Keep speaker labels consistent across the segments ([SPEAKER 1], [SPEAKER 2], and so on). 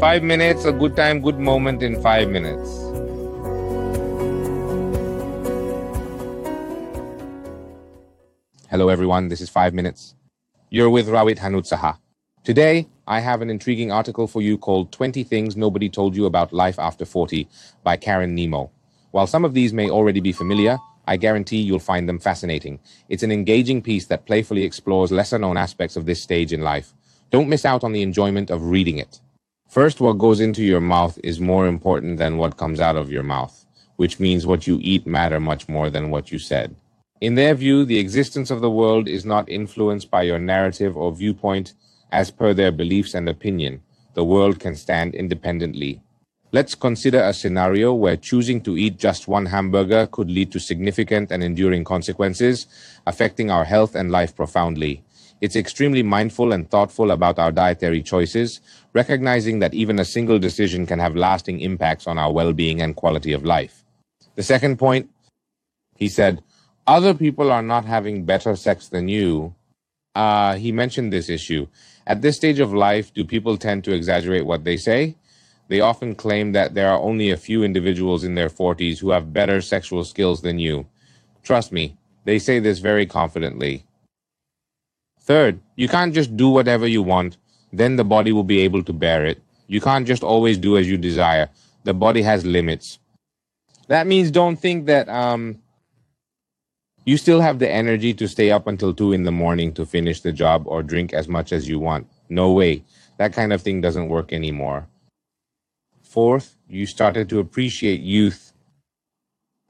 [SPEAKER 1] Five minutes, a good time, good moment in five minutes. Hello, everyone. This is Five Minutes. You're with Rawit Hanutsaha. Today, I have an intriguing article for you called 20 Things Nobody Told You About Life After 40 by Karen Nimmo. While some of these may already be familiar, I guarantee you'll find them fascinating. It's an engaging piece that playfully explores lesser known aspects of this stage in life. Don't miss out on the enjoyment of reading it. First, what goes into your mouth is more important than what comes out of your mouth, which means what you eat matter much more than what you said. In their view, the existence of the world is not influenced by your narrative or viewpoint as per their beliefs and opinion. The world can stand independently. Let's consider a scenario where choosing to eat just one hamburger could lead to significant and enduring consequences, affecting our health and life profoundly. It's extremely mindful and thoughtful about our dietary choices, recognizing that even a single decision can have lasting impacts on our well-being and quality of life. The second point, he said, other people are not having better sex than you. Uh, he mentioned this issue. At this stage of life, do people tend to exaggerate what they say? They often claim that there are only a few individuals in their 40s who have better sexual skills than you. Trust me, they say this very confidently. Third, you can't just do whatever you want, then the body will be able to bear it. You can't just always do as you desire. The body has limits. That means don't think that um, you still have the energy to stay up until 2 in the morning to finish the job or drink as much as you want. No way. That kind of thing doesn't work anymore. Fourth, you started to appreciate youth.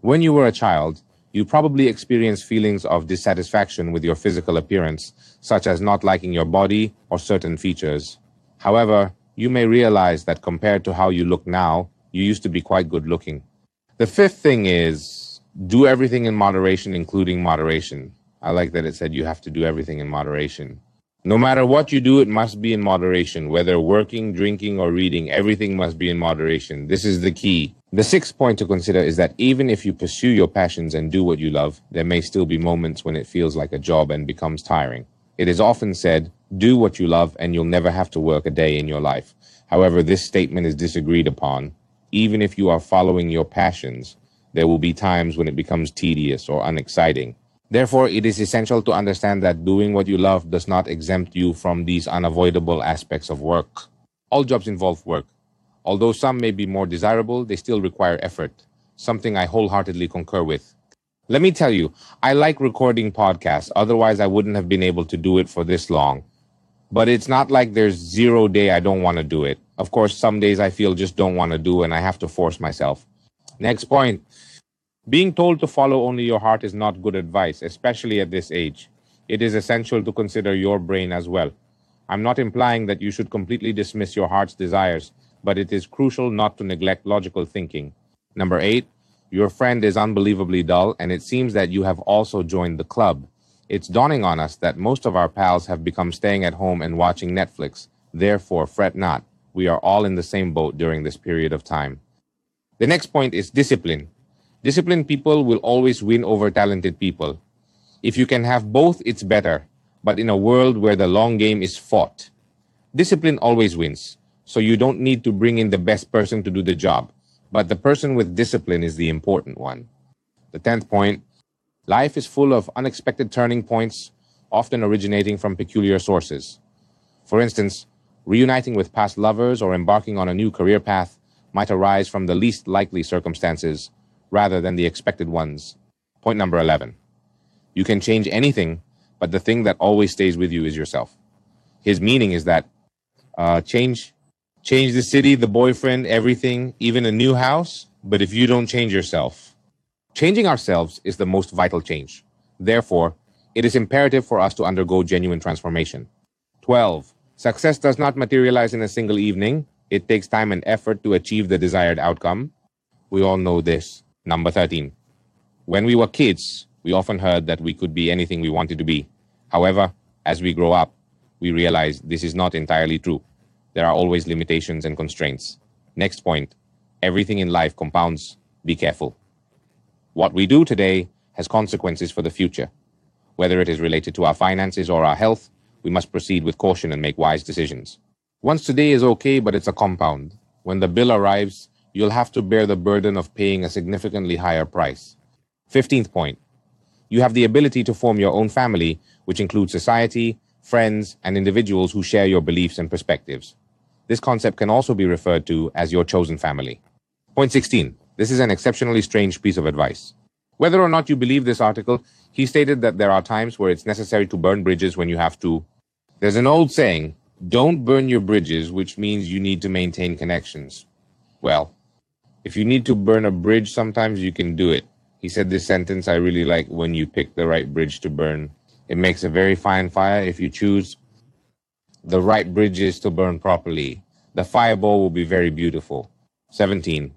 [SPEAKER 1] When you were a child, you probably experience feelings of dissatisfaction with your physical appearance, such as not liking your body or certain features. However, you may realize that compared to how you look now, you used to be quite good looking. The fifth thing is do everything in moderation, including moderation. I like that it said you have to do everything in moderation. No matter what you do, it must be in moderation. Whether working, drinking, or reading, everything must be in moderation. This is the key. The sixth point to consider is that even if you pursue your passions and do what you love, there may still be moments when it feels like a job and becomes tiring. It is often said, do what you love and you'll never have to work a day in your life. However, this statement is disagreed upon. Even if you are following your passions, there will be times when it becomes tedious or unexciting. Therefore, it is essential to understand that doing what you love does not exempt you from these unavoidable aspects of work. All jobs involve work. Although some may be more desirable, they still require effort, something I wholeheartedly concur with. Let me tell you, I like recording podcasts, otherwise, I wouldn't have been able to do it for this long. But it's not like there's zero day I don't want to do it. Of course, some days I feel just don't want to do and I have to force myself. Next point. Being told to follow only your heart is not good advice, especially at this age. It is essential to consider your brain as well. I'm not implying that you should completely dismiss your heart's desires, but it is crucial not to neglect logical thinking. Number eight, your friend is unbelievably dull, and it seems that you have also joined the club. It's dawning on us that most of our pals have become staying at home and watching Netflix. Therefore, fret not. We are all in the same boat during this period of time. The next point is discipline. Disciplined people will always win over talented people. If you can have both, it's better. But in a world where the long game is fought, discipline always wins. So you don't need to bring in the best person to do the job. But the person with discipline is the important one. The tenth point life is full of unexpected turning points, often originating from peculiar sources. For instance, reuniting with past lovers or embarking on a new career path might arise from the least likely circumstances rather than the expected ones. Point number 11. You can change anything, but the thing that always stays with you is yourself. His meaning is that uh, change change the city, the boyfriend, everything, even a new house, but if you don't change yourself, changing ourselves is the most vital change. Therefore, it is imperative for us to undergo genuine transformation. 12. Success does not materialize in a single evening, it takes time and effort to achieve the desired outcome. We all know this. Number 13. When we were kids, we often heard that we could be anything we wanted to be. However, as we grow up, we realize this is not entirely true. There are always limitations and constraints. Next point everything in life compounds. Be careful. What we do today has consequences for the future. Whether it is related to our finances or our health, we must proceed with caution and make wise decisions. Once today is okay, but it's a compound. When the bill arrives, you'll have to bear the burden of paying a significantly higher price. 15th point. You have the ability to form your own family, which includes society, friends, and individuals who share your beliefs and perspectives. This concept can also be referred to as your chosen family. Point 16. This is an exceptionally strange piece of advice. Whether or not you believe this article, he stated that there are times where it's necessary to burn bridges when you have to. There's an old saying, don't burn your bridges, which means you need to maintain connections. Well, if you need to burn a bridge, sometimes you can do it. He said this sentence I really like when you pick the right bridge to burn. It makes a very fine fire if you choose the right bridges to burn properly. The fireball will be very beautiful. 17.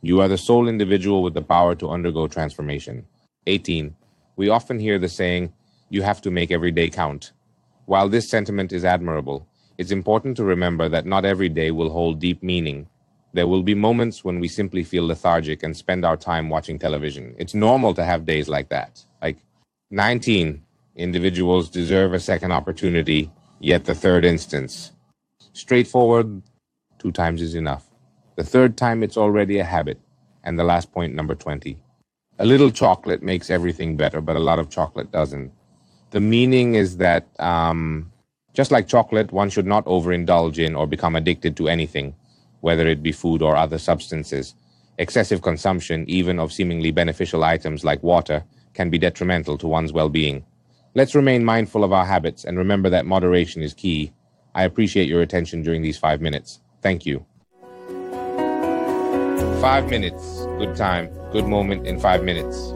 [SPEAKER 1] You are the sole individual with the power to undergo transformation. 18. We often hear the saying, you have to make every day count. While this sentiment is admirable, it's important to remember that not every day will hold deep meaning. There will be moments when we simply feel lethargic and spend our time watching television. It's normal to have days like that. Like 19 individuals deserve a second opportunity, yet the third instance. Straightforward, two times is enough. The third time, it's already a habit. And the last point, number 20. A little chocolate makes everything better, but a lot of chocolate doesn't. The meaning is that um, just like chocolate, one should not overindulge in or become addicted to anything, whether it be food or other substances. Excessive consumption, even of seemingly beneficial items like water, can be detrimental to one's well being. Let's remain mindful of our habits and remember that moderation is key. I appreciate your attention during these five minutes. Thank you. Five minutes. Good time. Good moment in five minutes.